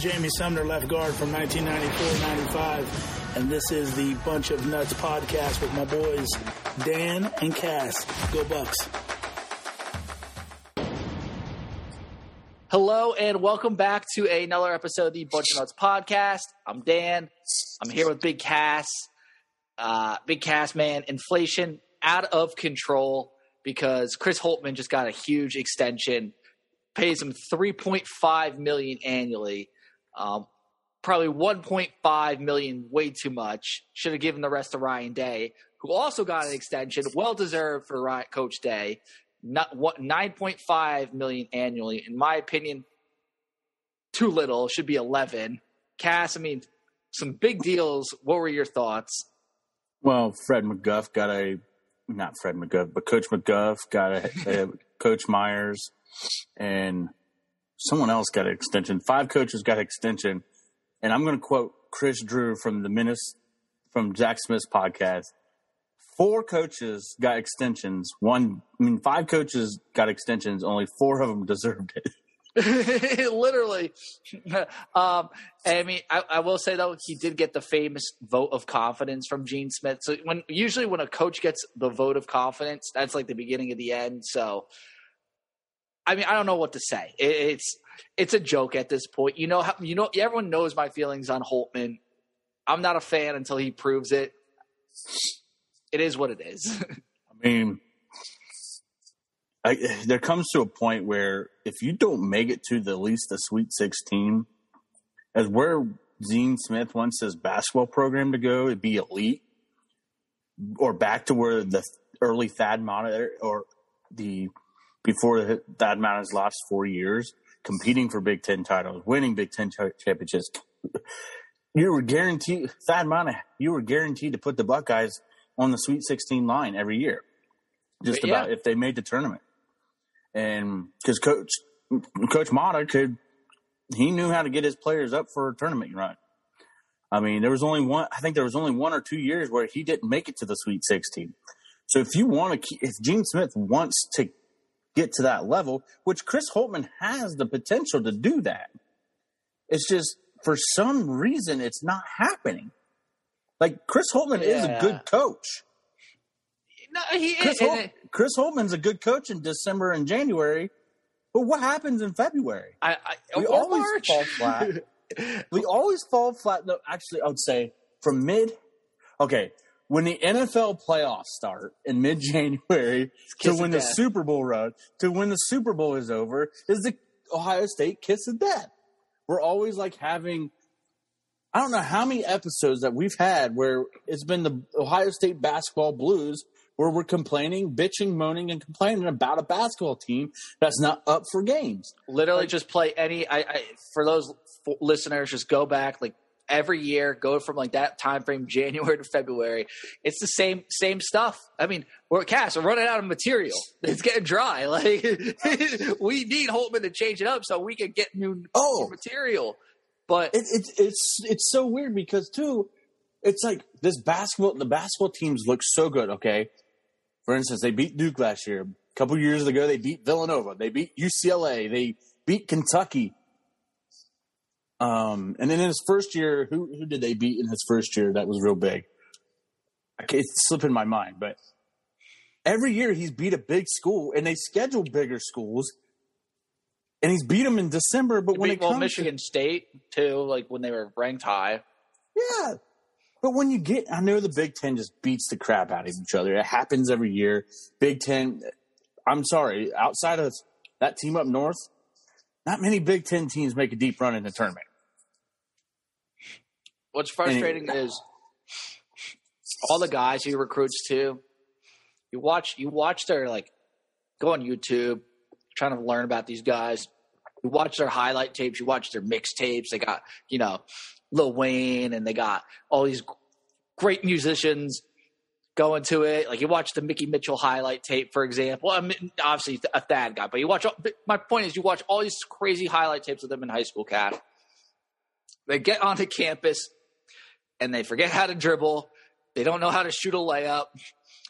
Jamie Sumner, left guard from 1994-95, and this is the Bunch of Nuts podcast with my boys Dan and Cass. Go Bucks! Hello and welcome back to another episode of the Bunch of Nuts podcast. I'm Dan. I'm here with Big Cass. Uh, Big Cass, man, inflation out of control because Chris Holtmann just got a huge extension pays him 3.5 million annually. Um, probably 1.5 million, way too much. Should have given the rest to Ryan Day, who also got an extension, well deserved for Ryan, Coach Day. Not what 9.5 million annually, in my opinion, too little. Should be 11. Cass, I mean, some big deals. What were your thoughts? Well, Fred McGuff got a not Fred McGuff, but Coach McGuff got a, a Coach Myers and someone else got an extension. Five coaches got an extension, and I'm going to quote Chris Drew from the Menace from Jack Smith's podcast. Four coaches got extensions. One, I mean, five coaches got extensions. Only four of them deserved it. Literally. um, I mean, I, I, will say though, he did get the famous vote of confidence from Gene Smith. So when usually when a coach gets the vote of confidence, that's like the beginning of the end. So I mean, I don't know what to say. It, it's it's a joke at this point. You know, you know, everyone knows my feelings on Holtmann. I'm not a fan until he proves it. It is what it is. I mean, I, there comes to a point where if you don't make it to the least the Sweet 16, as where Gene Smith wants his basketball program to go, it'd be elite, or back to where the early Thad Monitor or the before that amount his last four years, competing for Big Ten titles, winning Big Ten championships. You were guaranteed, Thad Matta, you were guaranteed to put the Buckeyes on the Sweet 16 line every year, just yeah. about if they made the tournament. And because Coach Coach Matta could, he knew how to get his players up for a tournament run. I mean, there was only one. I think there was only one or two years where he didn't make it to the Sweet 16. So if you want to if Gene Smith wants to get to that level, which Chris Holtmann has the potential to do that. It's just for some reason it's not happening. Like Chris Holtmann yeah. is a good coach. No, he Chris, Hol- Chris Holtmann's a good coach in December and January, but what happens in February? I, I we always March. fall flat. we always fall flat. No, actually, I would say from mid. Okay, when the NFL playoffs start in mid January to when the Super Bowl run to when the Super Bowl is over is the Ohio State kiss of death. We're always like having I don't know how many episodes that we've had where it's been the Ohio State basketball blues where we're complaining, bitching, moaning, and complaining about a basketball team that's not up for games. Literally, like, just play any. I, I for those listeners, just go back like every year, go from like that time frame, January to February. It's the same same stuff. I mean, we're Cass, we're running out of material. It's getting dry. Like we need Holtmann to change it up so we can get new oh. material. But it, it's it's it's so weird because too, it's like this basketball. The basketball teams look so good. Okay, for instance, they beat Duke last year. A couple years ago, they beat Villanova. They beat UCLA. They beat Kentucky. Um, and then in his first year, who who did they beat in his first year that was real big? It's slipping my mind, but every year he's beat a big school, and they schedule bigger schools, and he's beat them in December. But he when beat, it well, comes Michigan to, State too, like when they were ranked high. Yeah, but when you get, I know the Big Ten just beats the crap out of each other. It happens every year. Big Ten. I'm sorry, outside of that team up north, not many Big Ten teams make a deep run in the tournament. What's frustrating is all the guys he recruits too. You watch you watch their like go on YouTube, trying to learn about these guys. You watch their highlight tapes, you watch their mixtapes. They got, you know, Lil Wayne and they got all these great musicians going to it. Like you watch the Mickey Mitchell highlight tape, for example. I mean, obviously a Thad guy, but you watch. My point is, you watch all these crazy highlight tapes of them in high school. Cat. They get onto campus and they forget how to dribble. They don't know how to shoot a layup.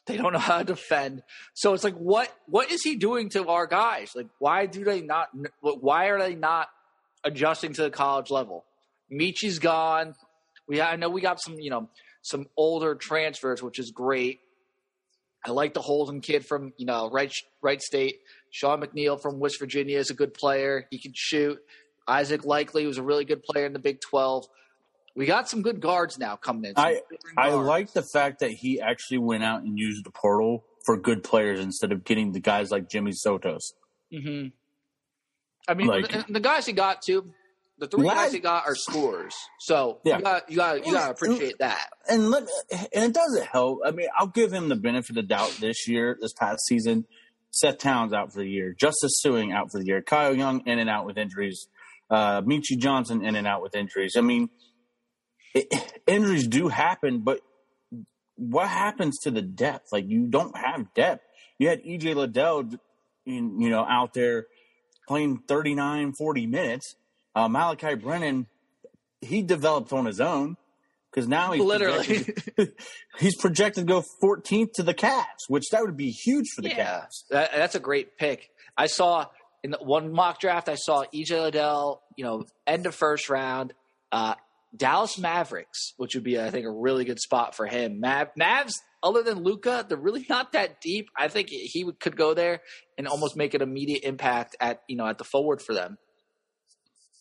They don't know how to defend. So it's like, what what is he doing to our guys? Like, why do they not? Why are they not adjusting to the college level. Meechie's gone. We I know we got some you know some older transfers, which is great. I like the Holden kid from you know Wright Wright State. Sean McNeil from West Virginia is a good player. He can shoot. Isaac Likekele was a really good player in the Big Twelve. We got some good guards now coming in. I I like the fact that he actually went out and used the portal for good players instead of getting the guys like Jimmy Sotos. Mm-hmm. I mean, Like- the, the guys he got to, The three Lad- guys he got are scorers, so Yeah. you got you got you got to appreciate that. And let, and it doesn't help. I mean, I'll give him the benefit of the doubt this year, this past season. Seth Towns out for the year. Justice Sueing out for the year. Kyle Young in and out with injuries. Uh, Meechie Johnson in and out with injuries. I mean, it, injuries do happen, but what happens to the depth? Like you don't have depth. You had EJ Liddell, in, you know, out there playing 39, 40 minutes. Uh, Malaki Branham, he developed on his own because now he's Literally. projected, he's projected to go 14th to the Cavs, which that would be huge for the Yeah, Cavs. that, that's a great pick. I saw in the one mock draft, I saw EJ Liddell, you know, end of first round. Uh, Dallas Mavericks, which would be, I think, a really good spot for him. Mav, Mavs, other than Luka, they're really not that deep. I think he could go there and almost make an immediate impact at you know at the forward for them.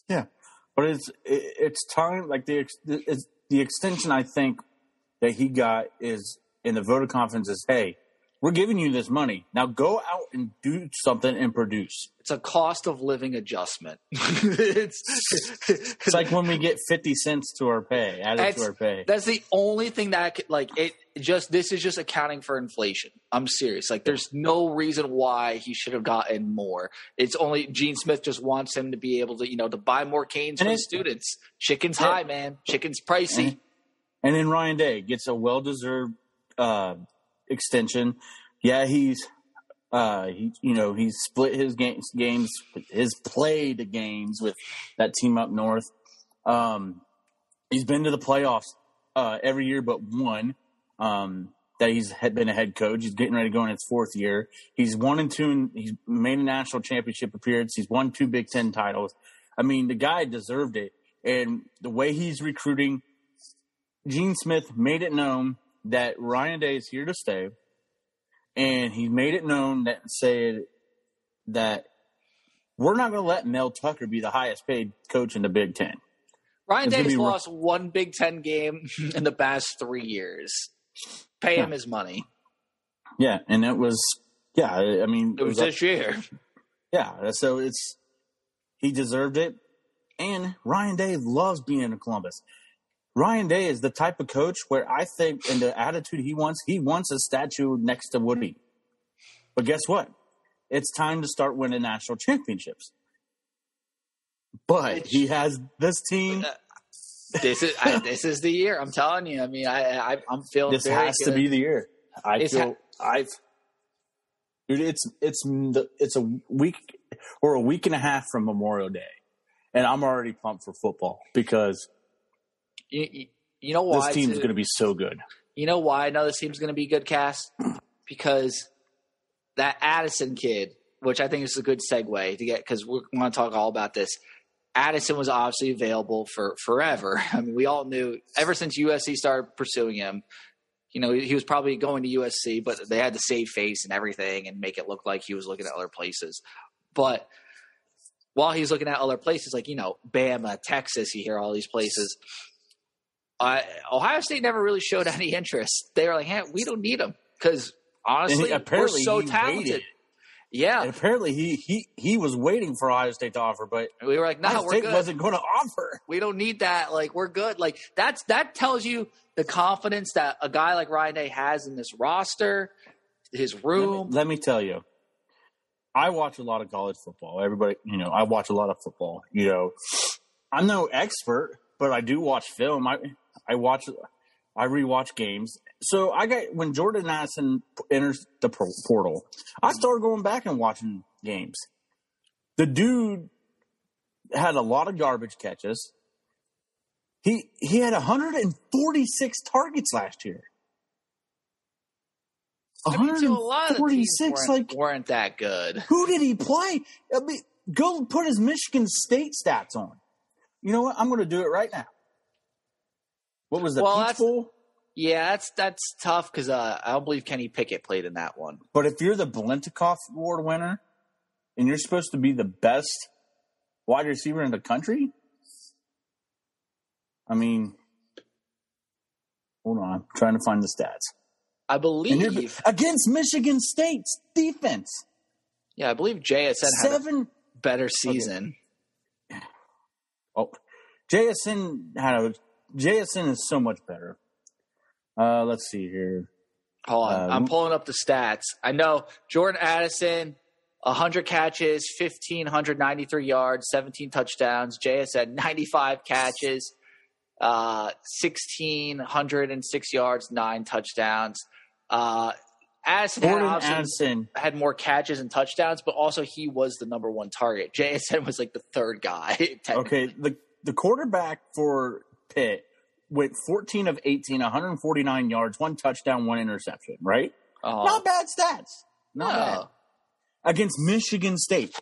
Yeah, but it's it, it's time. Like the the extension, I think that he got is in the voter conference is, hey, we're giving you this money now. Go out and do something and produce. It's a cost of living adjustment. it's It's like when we get fifty cents to our pay added That's- to our pay. That's the only thing that I could like. It just this is just accounting for inflation. I'm serious. Like, there's no reason why he should have gotten more. It's only Gene Smith just wants him to be able to, you know, to buy more canes And for it- the students. Chicken's Yeah. high, man. Chicken's pricey. And- And then Ryan Day gets a well deserved uh, extension. Yeah, he's uh, he you know he's split his games games his played games with that team up north. Um, he's been to the playoffs uh, every year but one. Um, that he's had been a head coach. He's getting ready to go in his fourth year. He's one and two. He's made a national championship appearance. He's won two Big Ten titles. I mean, the guy deserved it. And the way he's recruiting, Gene Smith made it known that Ryan Day is here to stay, and he made it known that said that we're not going to let Mel Tucker be the highest paid coach in the Big Ten. Ryan Day's lost one Big Ten game in the past three years. Pay him his money. Yeah, and it was yeah. I mean, It was up- this year. yeah. So it's he deserved it, and Ryan Day loves being in Columbus. Ryan Day is the type of coach where I think, in the attitude he wants, he wants a statue next to Woody. But guess what? It's time to start winning national championships. But he has this team. Uh, this is I, this is the year. I'm telling you. I mean, I, I I'm feeling This has good. to be the year. I It's feel I've. Dude, it's it's it's a week or a week and a half from Memorial Day, and I'm already pumped for football because You, you, you know why? this team's going to be so good. You know why I know this team's going to be good, Cass? Because that Addison kid, which I think is a good segue to get, because we want to talk all about this. Addison was obviously available for forever. I mean, we all knew ever since USC started pursuing him. You know, he was probably going to USC, but they had to save face and everything and make it look like he was looking at other places. But while he's looking at other places, like you know, Bama, Texas, you hear all these places. Uh, Ohio State never really showed any interest. They were like, "Hey, we don't need him because honestly, we're so he talented." waited. Yeah, And apparently, he he he was waiting for Ohio State to offer, but we were like, "No, Ohio we're State good. wasn't going to offer. we don't need that. Like, we're good." Like that's that tells you the confidence that a guy like Ryan Day has in this roster, his Let me, room. let me tell you, I watch a lot of college football. Everybody, you know, I watch a lot of football. You know, I'm no expert, but I do watch film. I I watch, I rewatch games. So I got when Jordan Addison enters the portal, I started going back and watching games. The dude had a lot of garbage catches. He he had 146 targets last year. I mean, so a lot of teams 146, weren't, like weren't that good. who did he play? I mean, Go put his Michigan State stats on. You know what? I'm going to do it right now. What was the Well, Peach Bowl? Yeah, that's that's tough because uh, I don't believe Kenny Pickett played in that one. But if you're the Biletnikoff Award winner and you're supposed to be the best wide receiver in the country, I mean, hold on, I'm trying to find the stats. I believe. against Michigan State's defense, Yeah, I believe JSN had a seven. better season. Oh, JSN had a JSN is so much better. Uh, let's see here. Hold on, Uh, I'm pulling up the stats. I know Jordan Addison, 100 catches, 1,593 yards, 17 touchdowns. JSN, 95 catches, uh, 1,606 yards, nine touchdowns. Uh, Had, Jordan Addison. had more catches and touchdowns, but also he was the number one target. JSN was like the third guy. Okay, the the quarterback for Pitt went 14 of 18, 149 yards, one touchdown, one interception. Right? Uh, Not bad stats. Not bad. no. against Michigan State.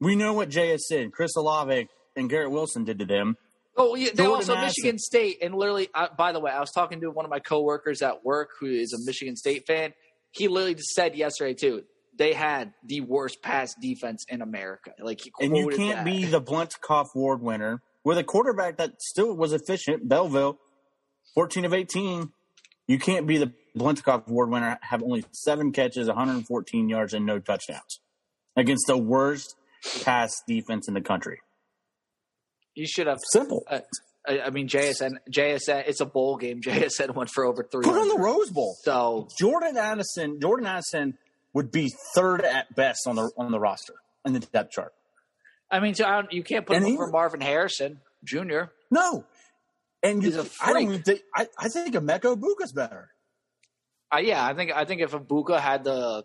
We know what JSN, Chris Olave, and Garrett Wilson did to them. Oh, yeah, they Jordan also. Michigan State, and literally, I, by the way, I was talking to one of my coworkers at work who is a Michigan State fan. He literally just said yesterday too. They had the worst pass defense in America. Like he And you can't that. be the Biletnikoff Award winner with a quarterback that still was efficient, Belleville, 14 of 18. You can't be the Biletnikoff Award winner, have only seven catches, 114 yards, and no touchdowns against the worst pass defense in the country. You should have. Simple. Uh, I, I mean, JSN, JSN. It's a bowl game. JSN went for over three. Put on the Rose Bowl. So Jordan Addison, Jordan Addison would be third at best on the on the roster in the depth chart. I mean, so I don't, you can't put And him over Marvin Harrison Jr. No, and He's you, a I don't freak. think I, I think Emeka Egbuka's better. Uh, yeah, I think I think if Egbuka had the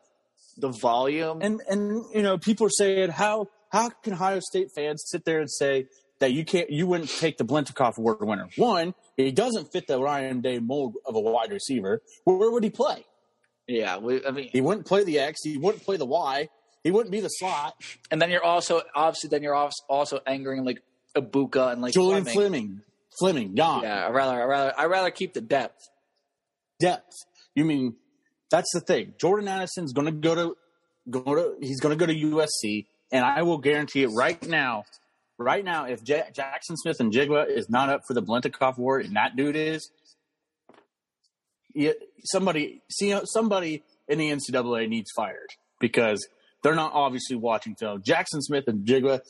the volume, And and you know people are saying how how can Ohio State fans sit there and say that you can't you wouldn't take the Biletnikoff Award winner? One, he doesn't fit the Ryan Day mold of a wide receiver. Where, where would he play? yeah, we, I mean, He wouldn't play the X. He wouldn't play the Y. He wouldn't be the slot. and then you're also obviously then you're also, angering like Egbuka and like Julian Fleming. Fleming, Fleming, gone. Yeah, I rather I rather I rather keep the depth. depth. You mean that's the thing. Jordan Addison's going to go to go to he's going to go to USC, and I will guarantee it right now. Right now, if J- Jaxon Smith-Njigba is not up for the Biletnikoff Award, and that dude is, somebody see somebody in the NCAA needs fired because they're not obviously watching film. Jaxon Smith-Njigba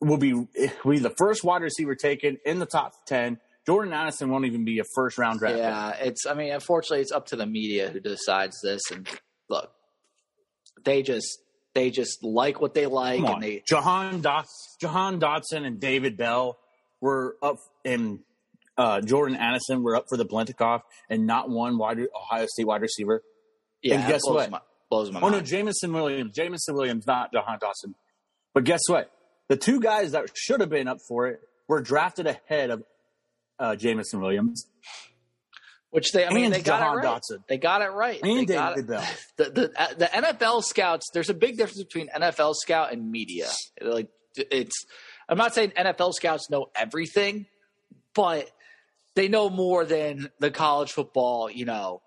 will be will be the first wide receiver taken in the top ten. Jordan Addison won't even be a first round draft. Yeah, it's I mean, unfortunately, it's up to the media who decides this. And look, they just they just like what they like, Come and on. they Jahan, Dot- Jahan Dotson and David Bell were up, and uh, Jordan Addison were up for the Biletnikoff, and not one wide Ohio State wide receiver. yeah. And guess blows what? My, blows my Oh no. Jameson Williams. Jameson Williams, not Jahan Dotson. But guess what? The two guys that should have been up for it were drafted ahead of uh, Jameson Williams Which they I mean and they got Jahan it right. Dotson. They got it right. and they got David it. Bell. The, the uh, the NFL scouts. There's a big difference between NFL scout and media. Like it's. I'm not saying NFL scouts know everything, but they know more than the college football. You know,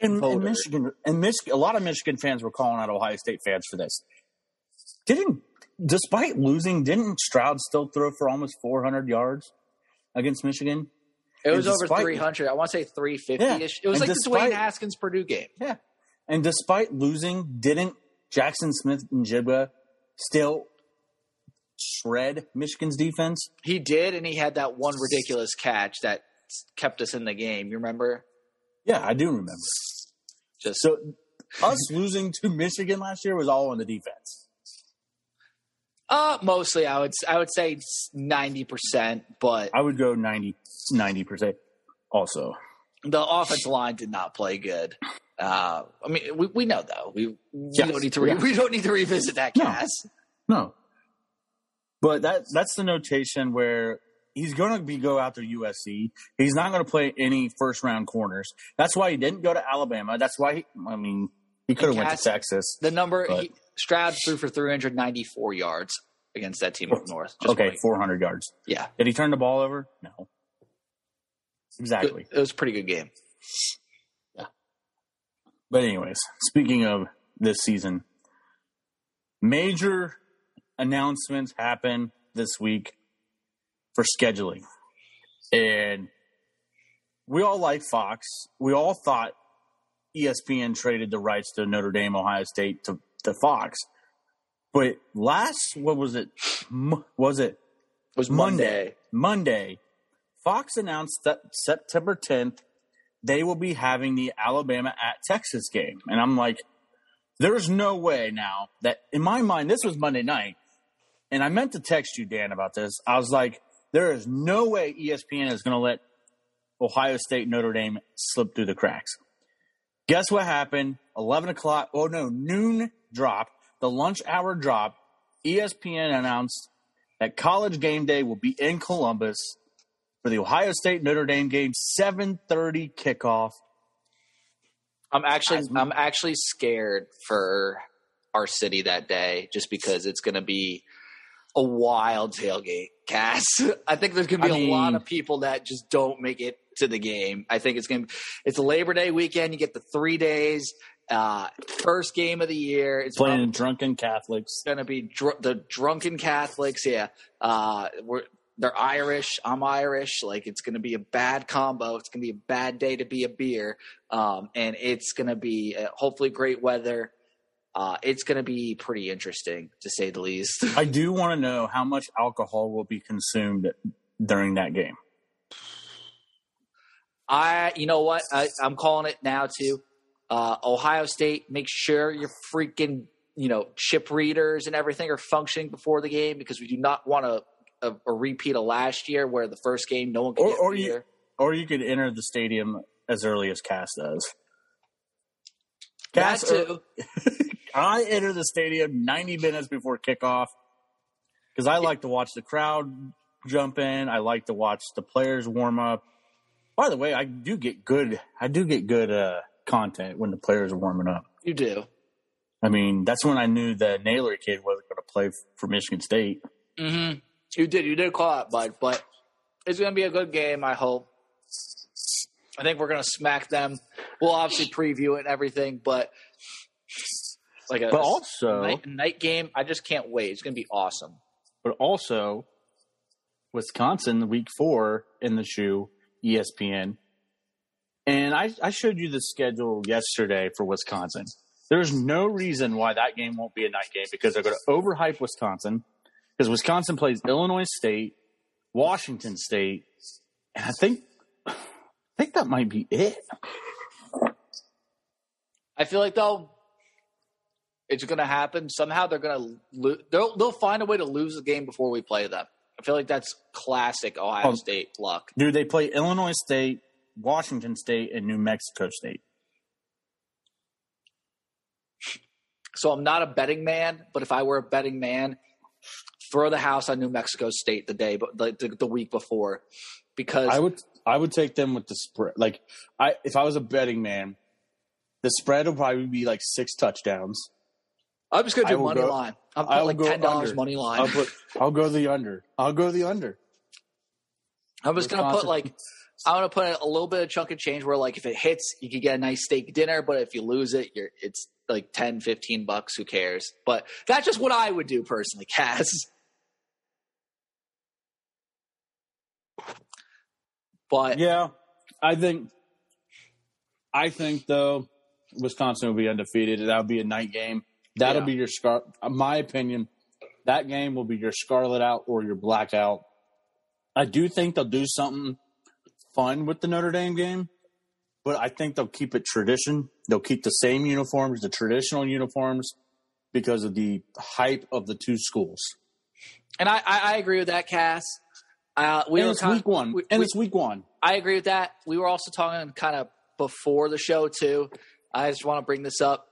And, and. Michigan, and Michigan, a lot of Michigan fans were calling out Ohio State fans for this. Didn't, despite losing, didn't Stroud still throw for almost 400 yards against Michigan? It was over despite- 300. I want to say 350 ish. It was And like despite- the Dwayne Haskins Purdue game. Yeah. And despite losing, didn't Jackson Smith and Jibba still shred Michigan's defense? He did, and he had that one ridiculous catch that kept us in the game. You remember? Yeah, I do remember. Just So us losing to Michigan last year was all on the defense. Uh, mostly, I would I would say ninety percent, but I would go 90 percent. Also, the offensive line did not play good. Uh, I mean, we, we know though. We, we Yes. don't need to re- Yeah. we don't need to revisit that No. Cass. No. But that that's the notation where he's going to be go out to USC. He's not going to play any first round corners. That's why he didn't go to Alabama. That's why he, I mean he could have went to Texas. The number he, Stroud threw for 394 yards against that team up north. Just okay, like- 400 yards. yeah, Did he turn the ball over? No. Exactly. it was a pretty good game. Yeah. But anyways, speaking of this season, major announcements happen this week for scheduling. And we all like Fox. We all thought ESPN traded the rights to Notre Dame, Ohio State to, to Fox. But last, what was it? Was it It was Monday. Monday, Fox announced that September 10th, they will be having the Alabama at Texas game. And I'm like, there's no way now that, in my mind, this was Monday night. And I meant to text you, Dan, about this. I was like, there is no way ESPN is going to let Ohio State Notre Dame slip through the cracks. Guess what happened? 11 o'clock, oh no, noon drop, the lunch hour drop. ESPN announced that college game day will be in Columbus for the Ohio State Notre Dame game, 7:30 kickoff. I'm actually I'm actually scared for our city that day just because it's going to be a wild tailgate. Cass, I think there's going to be I a lot of people that just don't make it to the game. I think it's going to be it's a Labor Day weekend. You get the three days. Uh, first game of the year. It's Playing drunken Catholics. going to be dr- the drunken Catholics. Yeah, uh, we're they're Irish. I'm Irish. Like it's going to be a bad combo. It's going to be a bad day to be a beer. Um, and it's going to be uh, hopefully great weather. Uh, it's going to be pretty interesting to say the least. I do want to know how much alcohol will be consumed during that game. I, you know what? I, I'm calling it now too. Uh, Ohio State, make sure your freaking, you know, chip readers and everything are functioning before the game because we do not want a, a, a repeat of last year where the first game no one could Or- get or you- Or you could enter the stadium as early as Cass does. That Cass, too. I enter the stadium 90 minutes before kickoff because I like to watch the crowd jump in. I like to watch the players warm up. By the way, I do get good. I do get good uh, content when the players are warming up. You do. I mean, that's when I knew the Nailor kid wasn't going to play for Michigan State. Mm-hmm. You did. You did call it, bud. But it's going to be a good game. I hope. I think we're going to smack them. We'll obviously preview it and everything, but like a, But also, night, night game, I just can't wait. It's going to be awesome. but also, Wisconsin week four in the shoe ESPN, and I, I showed you the schedule yesterday for Wisconsin. There's no reason why that game won't be a night game because they're going to overhype Wisconsin because Wisconsin plays Illinois State, Washington State, and I think I think that might be it. I feel like they'll it's going to happen. Somehow they're going to lo- they'll they'll find a way to lose the game before we play them. I feel like that's classic Ohio Oh. State luck. Dude, they play Illinois State, Washington State, and New Mexico State. So I'm not a betting man, but if I were a betting man, throw the house on New Mexico State the day, but the, the, the week before, because I would I would take them with the spread. Like I if I was a betting man, the spread will probably be like six touchdowns. I'm just gonna do will money go- line. I'm I put will like go ten dollars money line. I'll put I'll go the under. I'll go the under. I'm just going to put like I'm going to put a little bit of chunk of change where like if it hits, you could get a nice steak dinner, but if you lose it, you're it's like 10, 15 bucks. Who cares? But that's just what I would do personally, Cass. But Yeah, I think I think though Wisconsin will be undefeated. That'll be a night game. That'll Yeah. be your scar. My opinion, that game will be your scarlet out or your blackout. I do think they'll do something fun with the Notre Dame game, but I think they'll keep it tradition. They'll keep the same uniforms, the traditional uniforms, because of the hype of the two schools. and I, I, I agree with that, Cass. Uh, we and were it's kind week one. we- and we- it's week one. I agree with that. We were also talking kind of before the show too. I just want to bring this up.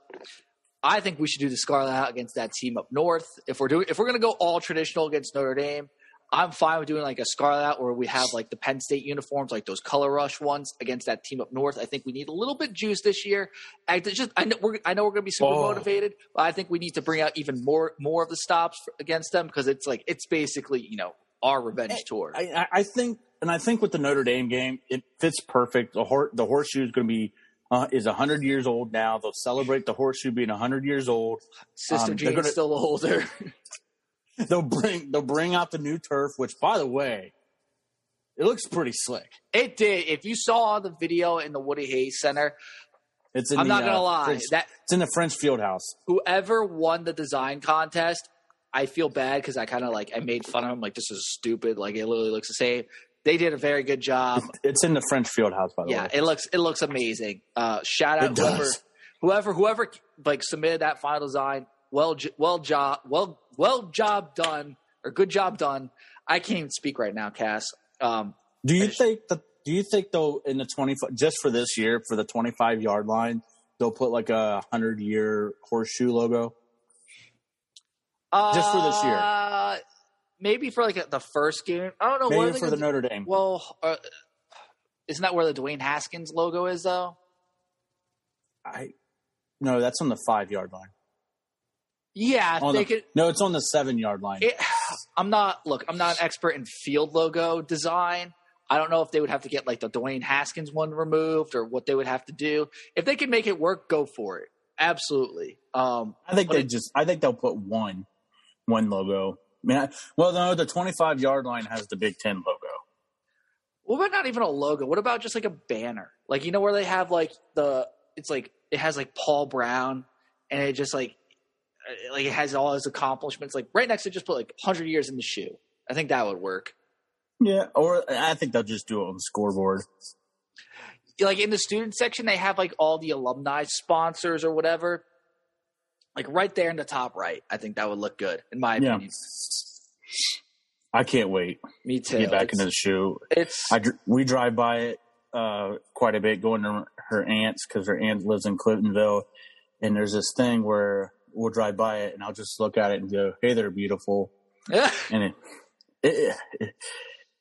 I think we should do the Scarlet out against that team up north. If we're doing, if we're going to go all traditional against Notre Dame, I'm fine with doing like a scarlet out where we have like the Penn State uniforms, like those color rush ones against that team up north. I think we need a little bit juice this year. I just I know we're I know we're going to be super Oh. motivated, but I think we need to bring out even more more of the stops for, against them because it's like it's basically you know our revenge tour. I, I- I think, and I think with the Notre Dame game, it fits perfect. The, hor- the horseshoe is going to be uh, is hundred years old now. They'll celebrate the horseshoe being hundred years old. Sister um, Jean's gonna- still older. They'll bring they'll bring out the new turf, which by the way, it looks pretty slick. it did. If you saw the video in the Woody Hayes Center, It's in I'm the, not gonna uh, lie French- that it's in the French Field House. whoever won the design contest, I feel bad because I kind of like I made fun of him. Like this is stupid. Like it literally looks the same. They did a very good job. It's in the French Field House, by the yeah, way. Yeah, it looks it looks amazing. Uh, shout out whoever whoever whoever like submitted that final design. Well, well job, well well job done or good job done. I can't even speak right now, Cass. Um, Do you just- think that? Do you think though in the twenty just for this year for the twenty five yard line they'll put like a hundred year horseshoe logo? Just for this year. Maybe for like the first game. I don't know. Maybe for the? Notre Dame. Well, uh, isn't that where the Dwayne Haskins logo is, though? I no, that's on the five yard line. Yeah, On the- could. no, it's on the seven yard line. It, I'm not. Look, I'm not an expert in field logo design. I don't know if they would have to get like the Dwayne Haskins one removed or what they would have to do. If they can make it work, go for it. Absolutely. Um, I think they it- just. I think they'll put one, one logo. I mean, I, well, no, the twenty-five yard line has the Big Ten logo. what about not even a logo? What about just like a banner? Like you know where they have like the. It's like it has like Paul Brown, and it just like uh, like it has all his accomplishments. Like right next to just put like hundred years in the shoe. I think that would work. Yeah, or I think they'll just do it on the scoreboard. like in the student section they have like all the alumni sponsors or whatever like right there in the top right i think that would look good in my Yeah. opinion I can't wait me to too get back it's, into the shoe. it's I we drive by it uh, quite a bit, going to her aunt's because her aunt lives in Clintonville, and there's this thing where we'll drive by it, and I'll just look at it and go, "Hey, they're beautiful," Yeah. and it, it, it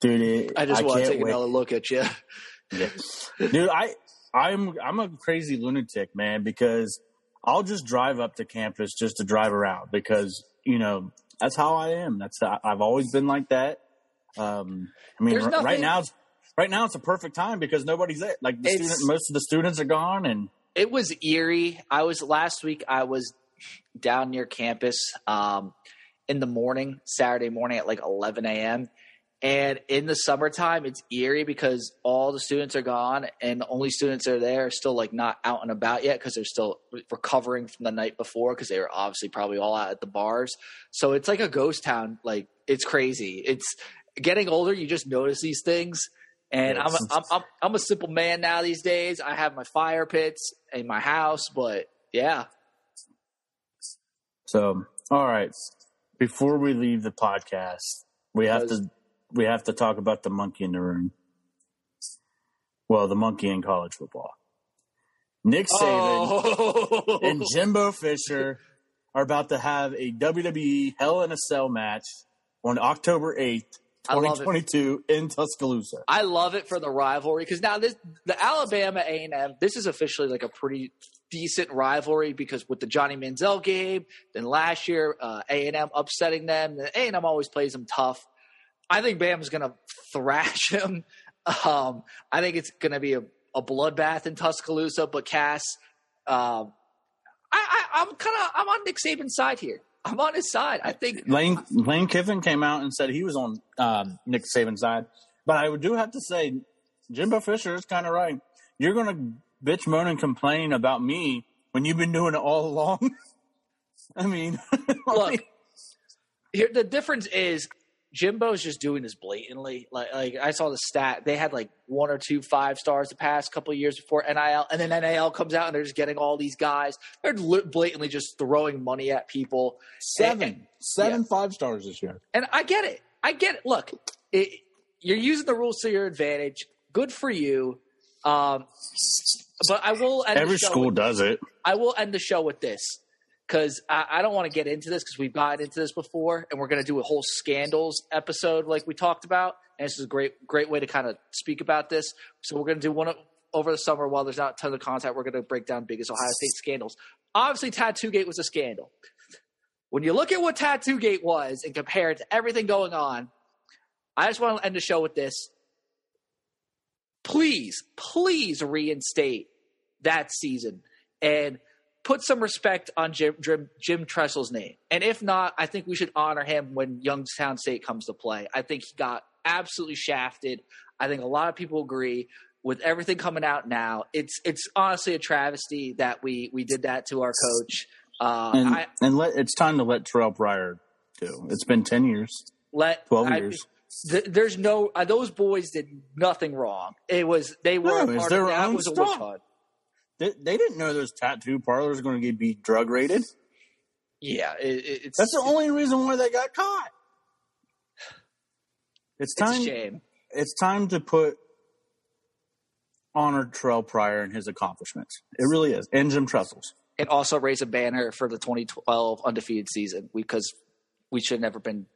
dude, it, i just want to take wait. another look at you Yeah. dude i i'm i'm a crazy lunatic man because i'll just drive up to campus just to drive around because you know that's how i am. That's i've always been like that. Um i mean r- right now it's right now it's a perfect time because nobody's there. Like the student, most of the students are gone and it was eerie. I was last week i was down near campus um in the morning saturday morning at like 11 a.m and in the summertime it's eerie because all the students are gone and the only students that are there are still like not out and about yet because they're still recovering from the night before because they were obviously probably all out at the bars. So it's like a ghost town. Like it's crazy. It's getting older you just notice these things. And I'm, a, I'm, I'm I'm a simple man now these days. I have my fire pits in my house, but yeah, so all right. Before we leave the podcast we have to we have to talk about the monkey in the room well the monkey in college football nick saban Oh. and Jimbo Fisher are about to have a WWE Hell in a Cell match on October 8th, I love it. 2022 in Tuscaloosa. I love it for the rivalry because now this the Alabama A and M. This is officially like a pretty decent rivalry because with the Johnny Manziel game, then last year uh, A and M upsetting them. A and M always plays them tough. I think Bama's going to thrash him. Um, I think it's going to be a, a bloodbath in Tuscaloosa. But Cass, um, I, I, I'm kind of I'm on Nick Saban's side here. I'm on his side. I think Lane, Lane Kiffin came out and said he was on um, Nick Saban's side. But I do have to say, Jimbo Fisher is kind of right. You're going to bitch, moan, and complain about me when you've been doing it all along. I mean, look here the difference is Jimbo's just doing this blatantly. Like like I saw the stat they had like one or two five stars the past couple of years before NIL, and then NIL comes out and they're just getting all these guys. They're blatantly just throwing money at people. seven, seven five stars this year. And I get it. I get it. Look, it, you're using the rules to your advantage. Good for you. Um, but I will end Every the show school with- does it. I will end the show with this because I, I don't want to get into this because we've gotten into this before, and we're going to do a whole scandals episode like we talked about. And this is a great great way to kind of speak about this. So we're going to do one over the summer while there's not a ton of content. We're going to break down biggest Ohio State scandals. Obviously, Tattoo Gate was a scandal. When you look at what Tattoo Gate was and compare it to everything going on, I just want to end the show with this. Please, please reinstate that season and put some respect on Jim, Jim, Jim Tressel's name. And if not, I think we should honor him when Youngstown State comes to play. I think he got absolutely shafted. I think a lot of people agree with everything coming out now. It's it's honestly a travesty that we we did that to our coach. Uh, and I, and let it's time to let Terrell Pryor do. It's been ten years, let twelve I- years. th- there's no uh, those boys did nothing wrong. It was they were No, part of that was a witch hunt. They, they didn't know those tattoo parlors were going to be drug rated. Yeah, it, it- it's That's the only reason why they got caught. It's it's time. shame. It's time to put honor Terrell Pryor and his accomplishments. It really is, and Jim Tressel's. and also raise a banner for the 2012 undefeated season because we should have never been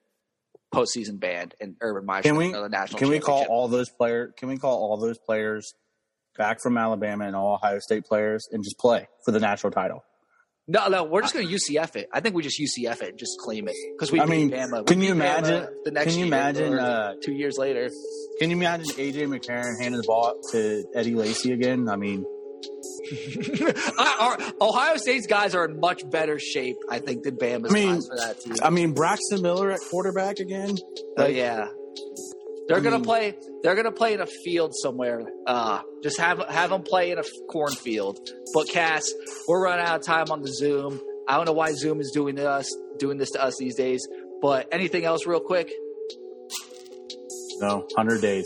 postseason banned and Urban Meyer Can we the national can we call all those players? Can we call all those players back from Alabama and all Ohio State players and just play for the national title? no no we're just going to UCF it I think we just UCF it and just claim it because we I beat mean, Bama. Can you beat Bama imagine- the next can you imagine, uh, two years later Can you imagine AJ McCarron handing the ball to Eddie Lacy again? I mean, our, Ohio State's guys are in much better shape I think than Bama's I mean, guys for that team I mean Braxton Miller at quarterback again. Oh yeah. They're gonna play. They're gonna play in a field somewhere. Uh, just have have them play in a cornfield. But Cass, we're running out of time on the Zoom. I don't know why Zoom is doing this doing this to us these days. But anything else, real quick? No, hundred days.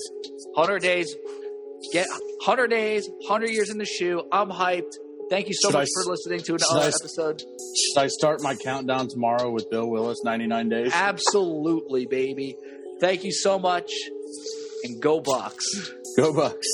Hundred days. Get hundred days. Hundred years in the shoe. I'm hyped. Thank you so Should much s- for listening to another I s- episode. Should I start my countdown tomorrow with Bill Willis? Ninety nine days. Absolutely, baby. Thank you so much, and go Bucks. Go Bucks.